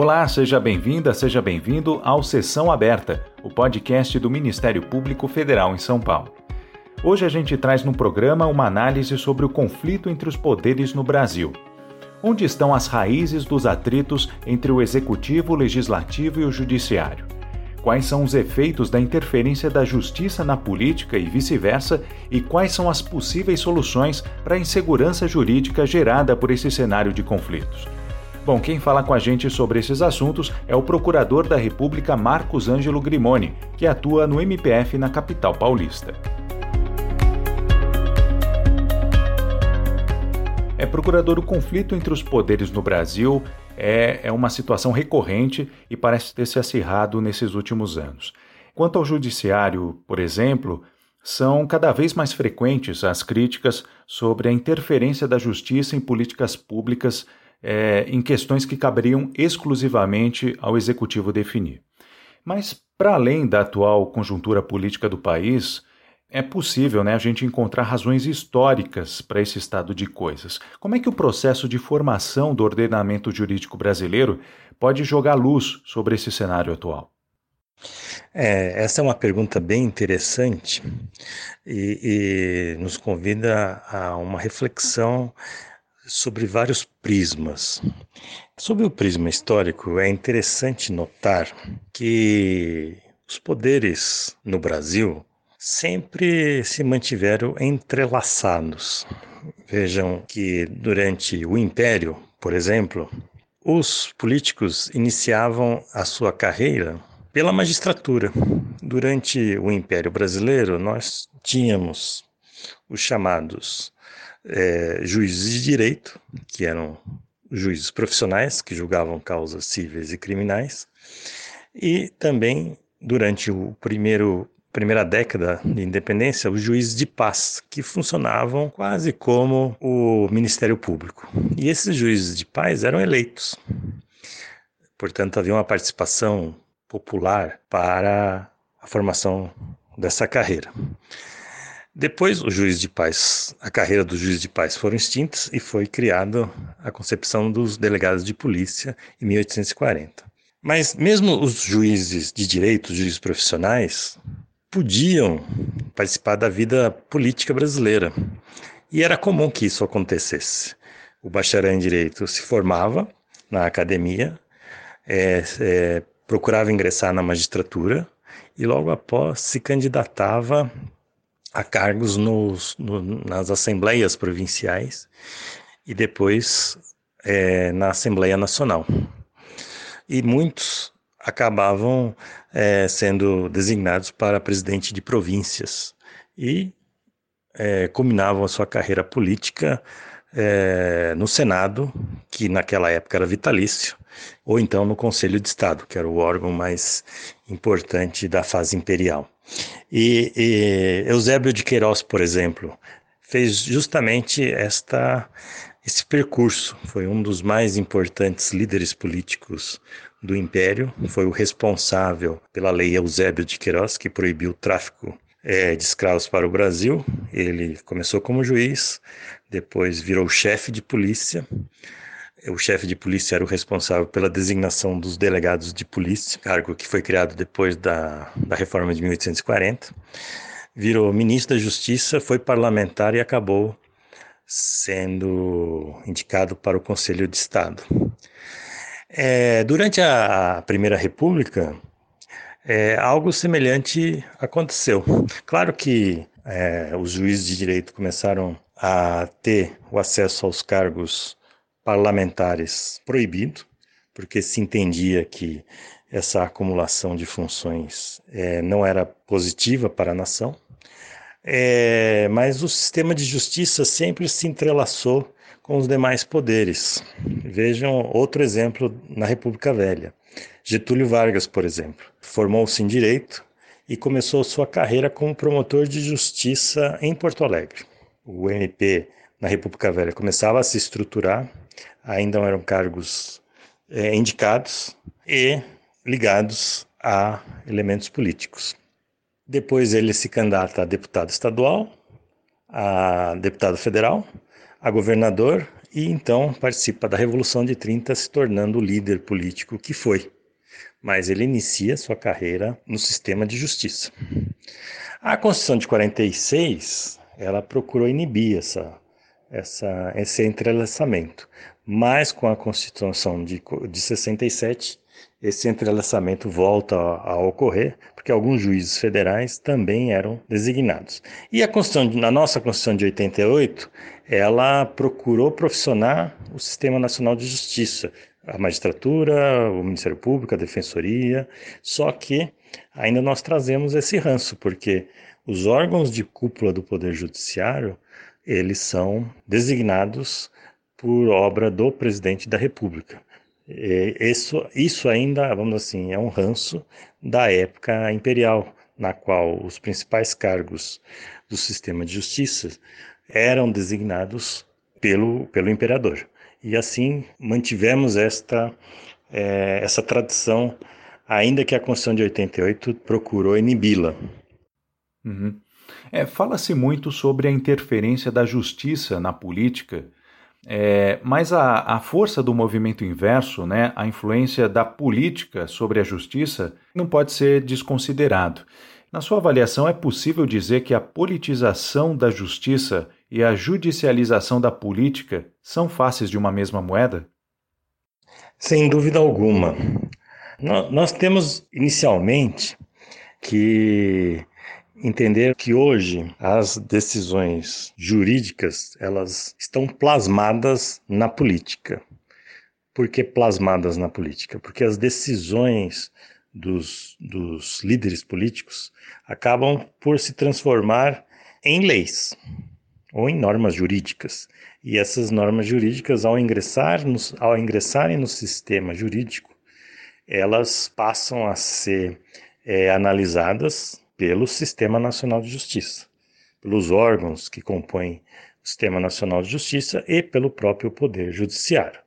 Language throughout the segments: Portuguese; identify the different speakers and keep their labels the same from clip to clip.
Speaker 1: Olá, seja bem-vinda, seja bem-vindo ao Sessão Aberta, o podcast do Ministério Público Federal em São Paulo. Hoje a gente traz no programa uma análise sobre o conflito entre os poderes no Brasil. Onde estão as raízes dos atritos entre o executivo, o legislativo e o judiciário? Quais são os efeitos da interferência da justiça na política e vice-versa? E quais são as possíveis soluções para a insegurança jurídica gerada por esse cenário de conflitos? Bom, quem fala com a gente sobre esses assuntos é o Procurador da República Marcos Ângelo Grimoni, que atua no MPF na capital paulista. É, procurador, o conflito entre os poderes no Brasil é, é uma situação recorrente e parece ter se acirrado nesses últimos anos. Quanto ao judiciário, por exemplo, são cada vez mais frequentes as críticas sobre a interferência da justiça em políticas públicas é, em questões que caberiam exclusivamente ao executivo definir. Mas, para além da atual conjuntura política do país, é possível né, a gente encontrar razões históricas para esse estado de coisas. Como é que o processo de formação do ordenamento jurídico brasileiro pode jogar luz sobre esse cenário atual?
Speaker 2: É, essa é uma pergunta bem interessante e, e nos convida a uma reflexão sobre vários prismas. Sobre o prisma histórico, é interessante notar que os poderes no Brasil sempre se mantiveram entrelaçados. Vejam que durante o Império, por exemplo, os políticos iniciavam a sua carreira pela magistratura. Durante o Império Brasileiro, nós tínhamos os chamados é, juízes de direito, que eram juízes profissionais que julgavam causas cíveis e criminais, e também durante o primeiro primeira década de independência, os juízes de paz, que funcionavam quase como o Ministério Público. E esses juízes de paz eram eleitos. Portanto, havia uma participação popular para a formação dessa carreira. Depois, o juiz de paz, a carreira do juiz de paz foram extintas e foi criada a concepção dos delegados de polícia em 1840. Mas mesmo os juízes de direito, os juízes profissionais, podiam participar da vida política brasileira. E era comum que isso acontecesse. O bacharel em direito se formava na academia, é, é, procurava ingressar na magistratura e logo após se candidatava a cargos nos, no, nas assembleias provinciais e depois é, na Assembleia Nacional. E muitos acabavam é, sendo designados para presidente de províncias e é, culminavam a sua carreira política é, no Senado, que naquela época era vitalício, ou então no Conselho de Estado, que era o órgão mais importante da fase imperial. E, e Eusébio de Queiroz, por exemplo, fez justamente esta esse percurso. Foi um dos mais importantes líderes políticos do Império, foi o responsável pela lei Eusébio de Queiroz, que proibiu o tráfico é, de escravos para o Brasil. Ele começou como juiz, depois virou chefe de polícia o chefe de polícia era o responsável pela designação dos delegados de polícia, cargo que foi criado depois da, da reforma de 1840. Virou ministro da Justiça, foi parlamentar e acabou sendo indicado para o Conselho de Estado. É, durante a Primeira República, é, algo semelhante aconteceu. Claro que é, os juízes de direito começaram a ter o acesso aos cargos parlamentares proibido, porque se entendia que essa acumulação de funções é, não era positiva para a nação. É, mas o sistema de justiça sempre se entrelaçou com os demais poderes. Vejam outro exemplo na República Velha. Getúlio Vargas, por exemplo, formou-se em direito e começou sua carreira como promotor de justiça em Porto Alegre. O MP na República Velha começava a se estruturar ainda eram cargos é, indicados e ligados a elementos políticos. Depois ele se candidata a deputado estadual, a deputado federal, a governador e então participa da Revolução de 30, se tornando o líder político que foi. Mas ele inicia sua carreira no sistema de justiça. A Constituição de 46, ela procurou inibir essa, essa, esse entrelaçamento, mas com a Constituição de, de 67, esse entrelaçamento volta a, a, ocorrer, porque alguns juízes federais também eram designados. E a Constituição, na nossa Constituição de 88, ela procurou profissionar o Sistema Nacional de Justiça, a magistratura, o Ministério Público, a Defensoria, só que ainda nós trazemos esse ranço, porque os órgãos de cúpula do Poder Judiciário, eles são designados por obra do presidente da República. Isso, isso ainda, vamos assim, é um ranço da época imperial, na qual os principais cargos do sistema de justiça eram designados pelo, pelo imperador. E assim mantivemos esta, é, essa tradição, ainda que a Constituição de 88 procurou inibi-la.
Speaker 1: Uhum. É, Fala-se muito sobre a interferência da justiça na política é, mas a, a força do movimento inverso, né, a influência da política sobre a justiça, não pode ser desconsiderado. Na sua avaliação, é possível dizer que a politização da justiça e a judicialização da política são faces de uma mesma moeda?
Speaker 2: Sem dúvida alguma. Nós temos inicialmente que entender que hoje as decisões jurídicas elas estão plasmadas na política. Por que plasmadas na política? Porque as decisões dos, dos líderes políticos acabam por se transformar em leis ou em normas jurídicas. E essas normas jurídicas, ao, ingressar no, ao ingressarem no sistema jurídico, elas passam a ser é, analisadas pelo Sistema Nacional de Justiça, pelos órgãos que compõem o Sistema Nacional de Justiça e pelo próprio Poder Judiciário.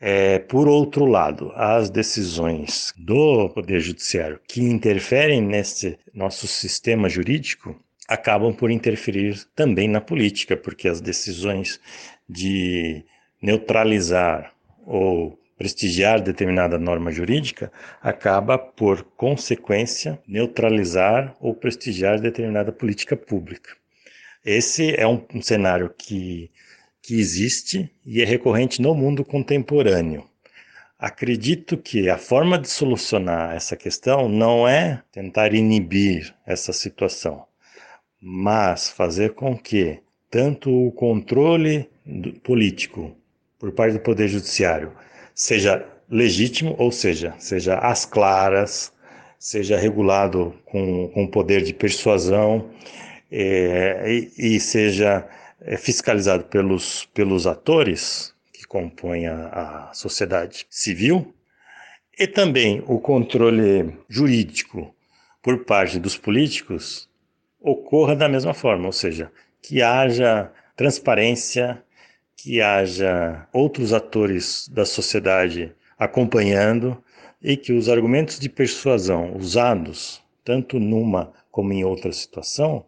Speaker 2: É, por outro lado, as decisões do Poder Judiciário que interferem nesse nosso sistema jurídico acabam por interferir também na política, porque as decisões de neutralizar ou prestigiar determinada norma jurídica acaba, por consequência, neutralizar ou prestigiar determinada política pública. Esse é um, um cenário que, que existe e é recorrente no mundo contemporâneo. Acredito que a forma de solucionar essa questão não é tentar inibir essa situação, mas fazer com que tanto o controle político por parte do Poder Judiciário seja legítimo, ou seja, seja às claras, seja regulado com, com poder de persuasão é, e, e, seja é, fiscalizado pelos, pelos atores que compõem a, a sociedade civil, e também o controle jurídico por parte dos políticos ocorra da mesma forma, ou seja, que haja transparência que haja outros atores da sociedade acompanhando e que os argumentos de persuasão usados, tanto numa como em outra situação,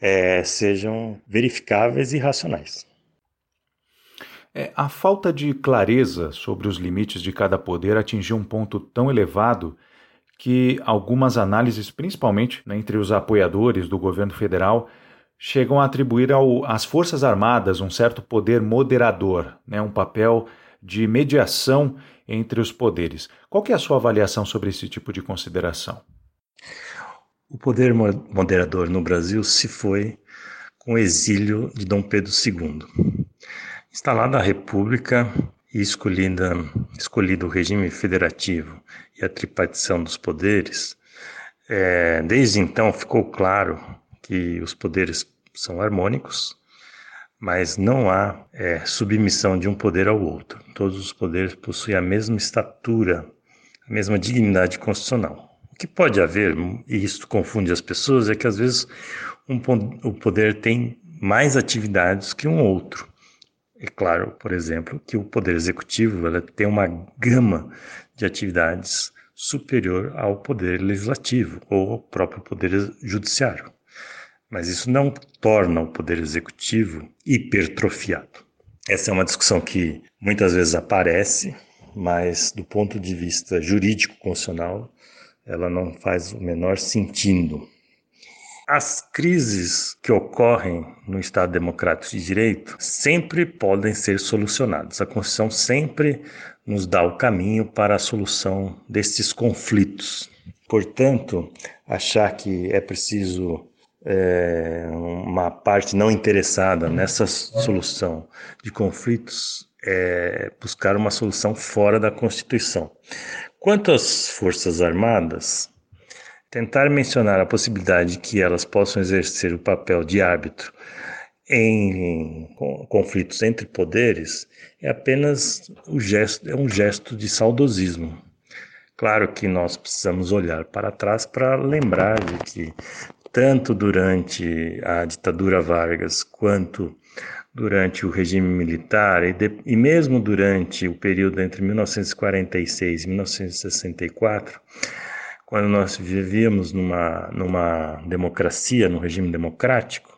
Speaker 2: é, sejam verificáveis e racionais.
Speaker 1: É, a falta de clareza sobre os limites de cada poder atingiu um ponto tão elevado que algumas análises, principalmente né, entre os apoiadores do governo federal, chegam a atribuir ao, às Forças Armadas um certo poder moderador, né, um papel de mediação entre os poderes. Qual é a sua avaliação sobre esse tipo de consideração?
Speaker 2: O poder moderador no Brasil se foi com o exílio de Dom Pedro II. Instalada a República e escolhida, escolhido o regime federativo e a tripartição dos poderes, é, desde então ficou claro que os poderes são harmônicos, mas não há é, submissão de um poder ao outro. Todos os poderes possuem a mesma estatura, a mesma dignidade constitucional. O que pode haver, e isso confunde as pessoas, é que às vezes um, o poder tem mais atividades que um outro. É claro, por exemplo, que o poder executivo ela tem uma gama de atividades superior ao poder legislativo ou ao próprio poder judiciário. Mas isso não torna o poder executivo hipertrofiado. Essa é uma discussão que muitas vezes aparece, mas do ponto de vista jurídico constitucional, ela não faz o menor sentido. As crises que ocorrem no Estado Democrático de Direito sempre podem ser solucionadas. A Constituição sempre nos dá o caminho para a solução destes conflitos. Portanto, achar que é preciso é, uma parte não interessada nessa solução de conflitos é buscar uma solução fora da Constituição. Quanto às Forças Armadas, Tentar mencionar a possibilidade de que elas possam exercer o papel de árbitro em conflitos entre poderes é apenas um gesto, é um gesto de saudosismo. Claro que nós precisamos olhar para trás para lembrar de que tanto durante a ditadura Vargas quanto durante o regime militar e, de, e mesmo durante o período entre 1946 e 1964 quando nós vivíamos numa, numa democracia, num regime democrático,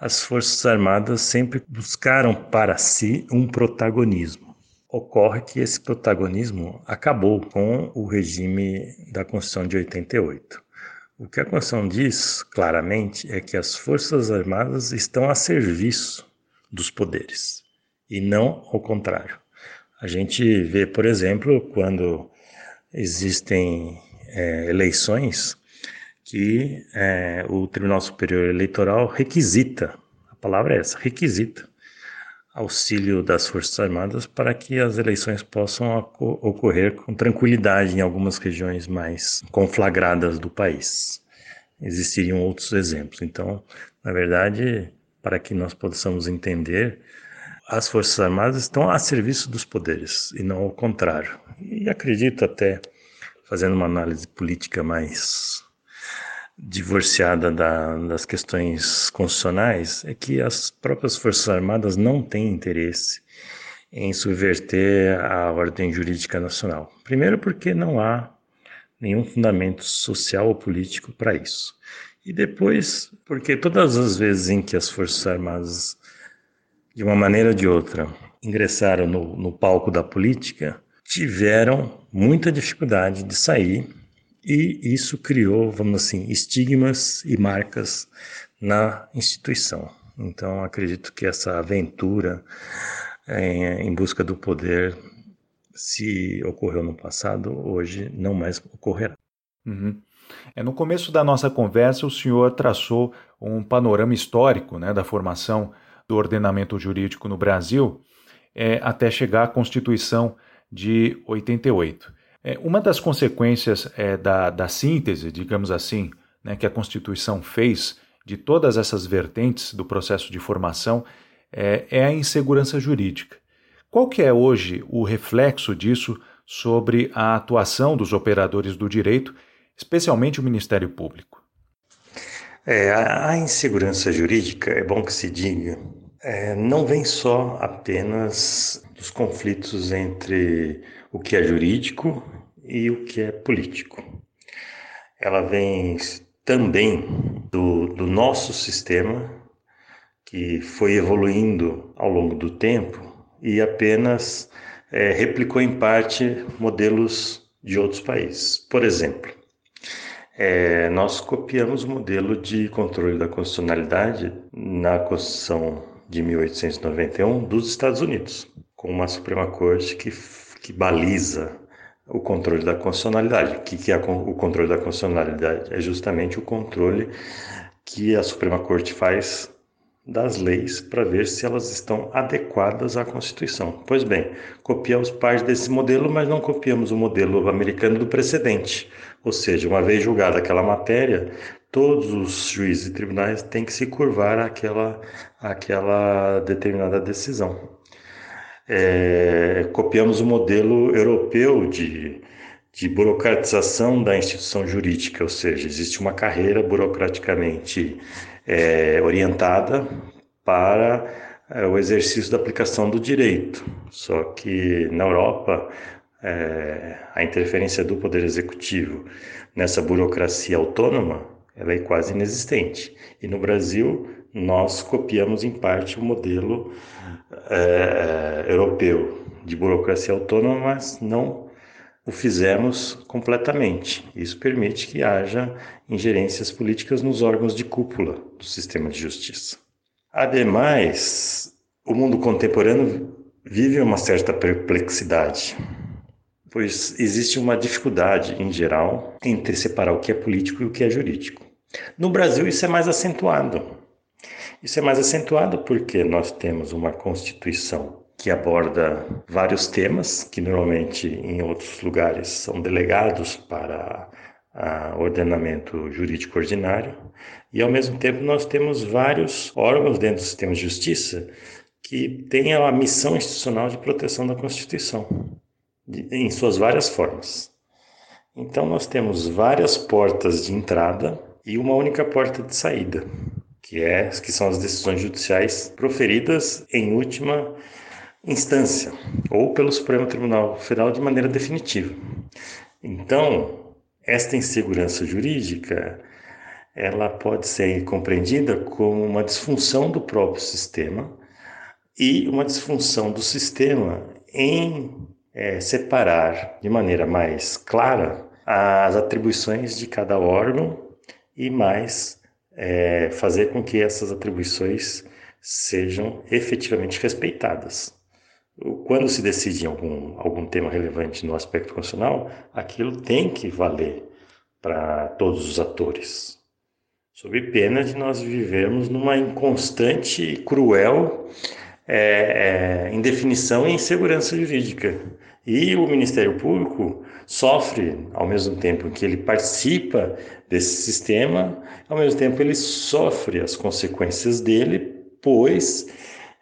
Speaker 2: as Forças Armadas sempre buscaram para si um protagonismo. Ocorre que esse protagonismo acabou com o regime da Constituição de 88. O que a Constituição diz claramente é que as Forças Armadas estão a serviço dos poderes e não ao contrário. A gente vê, por exemplo, quando existem é, eleições que é, o Tribunal Superior Eleitoral requisita, a palavra é essa, requisita auxílio das Forças Armadas para que as eleições possam ocorrer com tranquilidade em algumas regiões mais conflagradas do país. Existiriam outros exemplos. Então, na verdade, para que nós possamos entender, as Forças Armadas estão a serviço dos poderes e não ao contrário. E acredito até fazendo uma análise política mais divorciada da, das questões constitucionais, é que as próprias Forças Armadas não têm interesse em subverter a ordem jurídica nacional. Primeiro, porque não há nenhum fundamento social ou político para isso. E depois, porque todas as vezes em que as Forças Armadas, de uma maneira ou de outra, ingressaram no, no palco da política, tiveram muita dificuldade de sair e isso criou, vamos assim, estigmas e marcas na instituição. Então, acredito que essa aventura em, em busca do poder, se ocorreu no passado, hoje não mais ocorrerá.
Speaker 1: Uhum. É, no começo da nossa conversa, o senhor traçou um panorama histórico né, da formação do ordenamento jurídico no Brasil, é, até chegar à Constituição de 88. É, uma das consequências é, da, da síntese, digamos assim, né, que a Constituição fez de todas essas vertentes do processo de formação é, é a insegurança jurídica. Qual que é hoje o reflexo disso sobre a atuação dos operadores do direito, especialmente o Ministério Público?
Speaker 2: É, a, insegurança jurídica, é bom que se diga, é, não vem só apenas dos conflitos entre o que é jurídico e o que é político. Ela vem também do, do nosso sistema, que foi evoluindo ao longo do tempo e apenas é, replicou em parte modelos de outros países. Por exemplo, é, nós copiamos o modelo de controle da constitucionalidade na Constituição de 1891 dos Estados Unidos, com uma Suprema Corte que, que baliza o controle da constitucionalidade. O que, é o controle da constitucionalidade? É justamente o controle que a Suprema Corte faz das leis para ver se elas estão adequadas à Constituição. Pois bem, copiamos parte desse modelo, mas não copiamos o modelo americano do precedente. Ou seja, uma vez julgada aquela matéria, todos os juízes e tribunais têm que se curvar àquela, àquela determinada decisão. É, copiamos o modelo europeu de, de burocratização da instituição jurídica, ou seja, existe uma carreira burocraticamente é, orientada para é, o exercício da aplicação do direito. Só que na Europa, é, a interferência do Poder Executivo nessa burocracia autônoma ela é quase inexistente. E no Brasil, nós copiamos em parte o modelo é, europeu de burocracia autônoma, mas não o fizemos completamente. Isso permite que haja ingerências políticas nos órgãos de cúpula do sistema de justiça. Ademais, o mundo contemporâneo vive uma certa perplexidade, pois existe uma dificuldade, em geral, entre separar o que é político e o que é jurídico. No Brasil, isso é mais acentuado. Isso é mais acentuado porque nós temos uma Constituição que aborda vários temas que normalmente em outros lugares são delegados para o ordenamento jurídico ordinário e ao mesmo tempo nós temos vários órgãos dentro do sistema de justiça que têm a missão institucional de proteção da Constituição em suas várias formas. Então nós temos várias portas de entrada e uma única porta de saída, que é que são as decisões judiciais proferidas em última instância ou pelo Supremo Tribunal Federal de maneira definitiva. Então, esta insegurança jurídica ela pode ser compreendida como uma disfunção do próprio sistema e uma disfunção do sistema em é, separar de maneira mais clara as atribuições de cada órgão e mais é, fazer com que essas atribuições sejam efetivamente respeitadas. Quando se decide algum, algum tema relevante no aspecto constitucional, aquilo tem que valer para todos os atores, sob pena de nós vivermos numa inconstante cruel é, é, indefinição e insegurança jurídica. E o Ministério Público sofre, ao mesmo tempo que ele participa desse sistema, ao mesmo tempo ele sofre as consequências dele, pois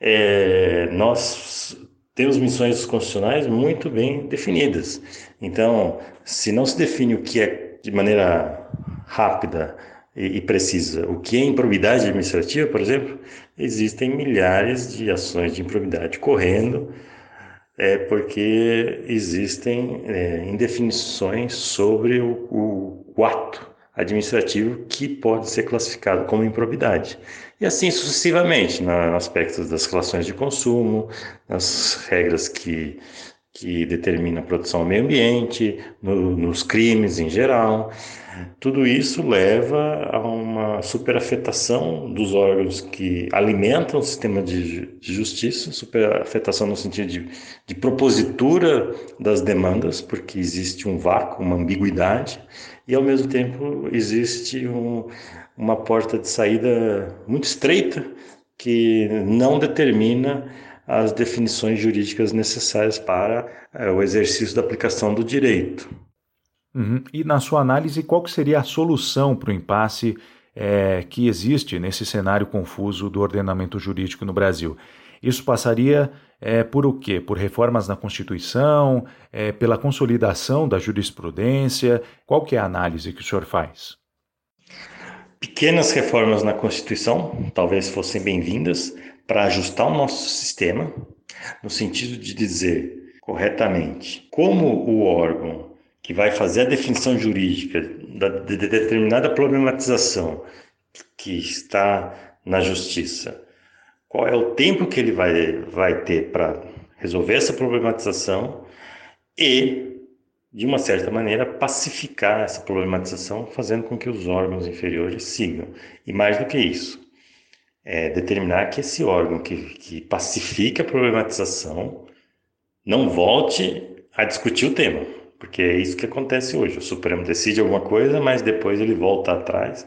Speaker 2: é, nós temos missões constitucionais muito bem definidas. Então, se não se define o que é de maneira rápida e, e precisa, o que é improbidade administrativa, por exemplo, existem milhares de ações de improbidade correndo é porque existem é, indefinições sobre o, o, o, ato administrativo que pode ser classificado como improbidade. E assim sucessivamente, no aspecto das relações de consumo, nas regras que, que determinam a proteção ao meio ambiente, no, nos crimes em geral. Tudo isso leva a uma superafetação dos órgãos que alimentam o sistema de, de justiça, superafetação no sentido de, de propositura das demandas, porque existe um vácuo, uma ambiguidade, e ao mesmo tempo existe um, uma porta de saída muito estreita que não determina as definições jurídicas necessárias para é, o exercício da aplicação do direito.
Speaker 1: Uhum. E na sua análise, qual seria a solução para o impasse é, que existe nesse cenário confuso do ordenamento jurídico no Brasil? Isso passaria é, por o quê? Por reformas na Constituição, é, pela consolidação da jurisprudência? Qual que é a análise que o senhor faz?
Speaker 2: Pequenas reformas na Constituição talvez fossem bem-vindas para ajustar o nosso sistema, no sentido de dizer corretamente como o órgão que vai fazer a definição jurídica de determinada problematização que está na justiça qual é o tempo que ele vai, vai ter para resolver essa problematização e, de uma certa maneira, pacificar essa problematização, fazendo com que os órgãos inferiores sigam. E mais do que isso, é determinar que esse órgão que, que pacifica a problematização não volte a discutir o tema, porque é isso que acontece hoje. O Supremo decide alguma coisa, mas depois ele volta atrás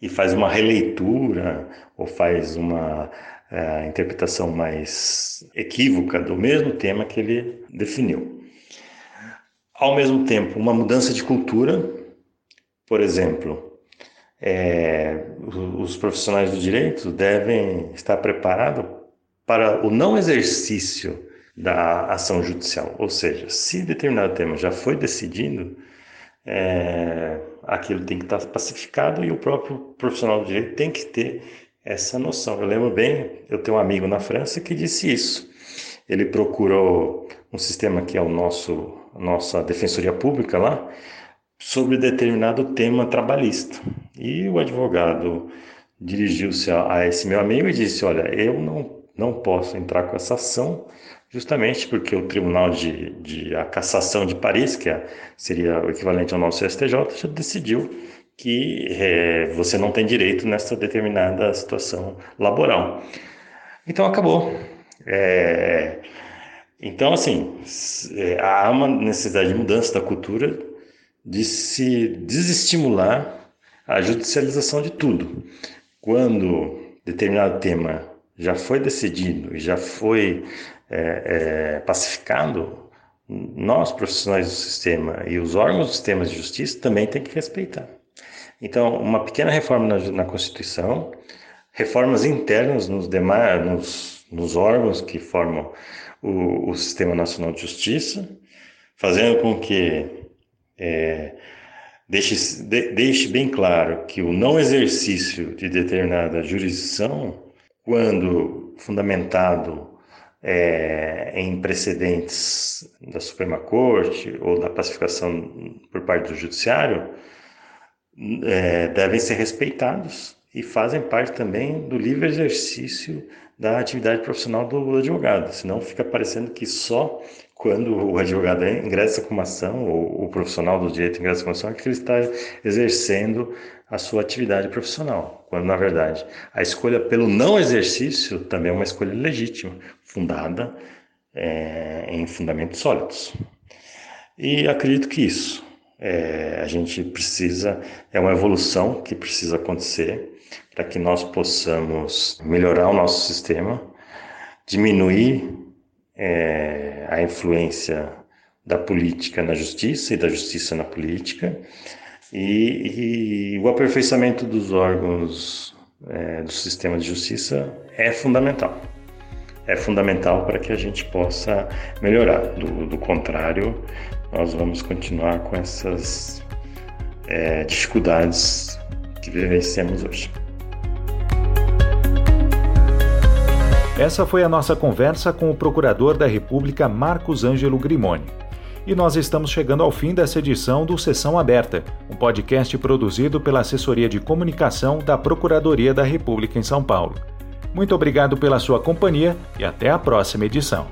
Speaker 2: e faz uma releitura ou faz uma a interpretação mais equívoca do mesmo tema que ele definiu. Ao mesmo tempo, uma mudança de cultura, por exemplo, é, os profissionais do direito devem estar preparados para o não exercício da ação judicial. Ou seja, se determinado tema já foi decidido, é, aquilo tem que estar pacificado e o próprio profissional do direito tem que ter essa noção. Eu lembro bem, eu tenho um amigo na França que disse isso. Ele procurou um sistema que é o nosso nossa defensoria pública lá sobre determinado tema trabalhista. E o advogado dirigiu-se a, esse meu amigo e disse: Olha, eu não, não posso entrar com essa ação, justamente porque o Tribunal de, de a Cassação de Paris, que é, seria o equivalente ao nosso STJ, já decidiu que é, você não tem direito nessa determinada situação laboral. Então acabou. É, então, assim, é, há uma necessidade de mudança da cultura de se desestimular a judicialização de tudo. Quando determinado tema já foi decidido e já foi é, é, pacificado, nós, profissionais do sistema e os órgãos do sistema de justiça também têm que respeitar. Então, uma pequena reforma na, na Constituição, reformas internas nos demais, nos, nos órgãos que formam o, o, Sistema Nacional de Justiça, fazendo com que é, deixe, de, deixe bem claro que o não exercício de determinada jurisdição, quando fundamentado é, em precedentes da Suprema Corte ou da pacificação por parte do Judiciário, é, devem ser respeitados e fazem parte também do livre exercício da atividade profissional do advogado. Senão fica parecendo que só quando o advogado ingressa com uma ação, ou o profissional do direito ingressa com uma ação, é que ele está exercendo a sua atividade profissional. Quando, na verdade, a escolha pelo não exercício também é uma escolha legítima, fundada é, em fundamentos sólidos. E acredito que isso é, a gente precisa, é uma evolução que precisa acontecer para que nós possamos melhorar o nosso sistema, diminuir é, a influência da política na justiça e da justiça na política, e, e o aperfeiçoamento dos órgãos é, do sistema de justiça é fundamental. É fundamental para que a gente possa melhorar. Do, do contrário, nós vamos continuar com essas é, dificuldades que vivenciamos hoje.
Speaker 1: Essa foi a nossa conversa com o Procurador da República Marcos Ângelo Grimoni. E nós estamos chegando ao fim dessa edição do Sessão Aberta, um podcast produzido pela Assessoria de Comunicação da Procuradoria da República em São Paulo. Muito obrigado pela sua companhia e até a próxima edição.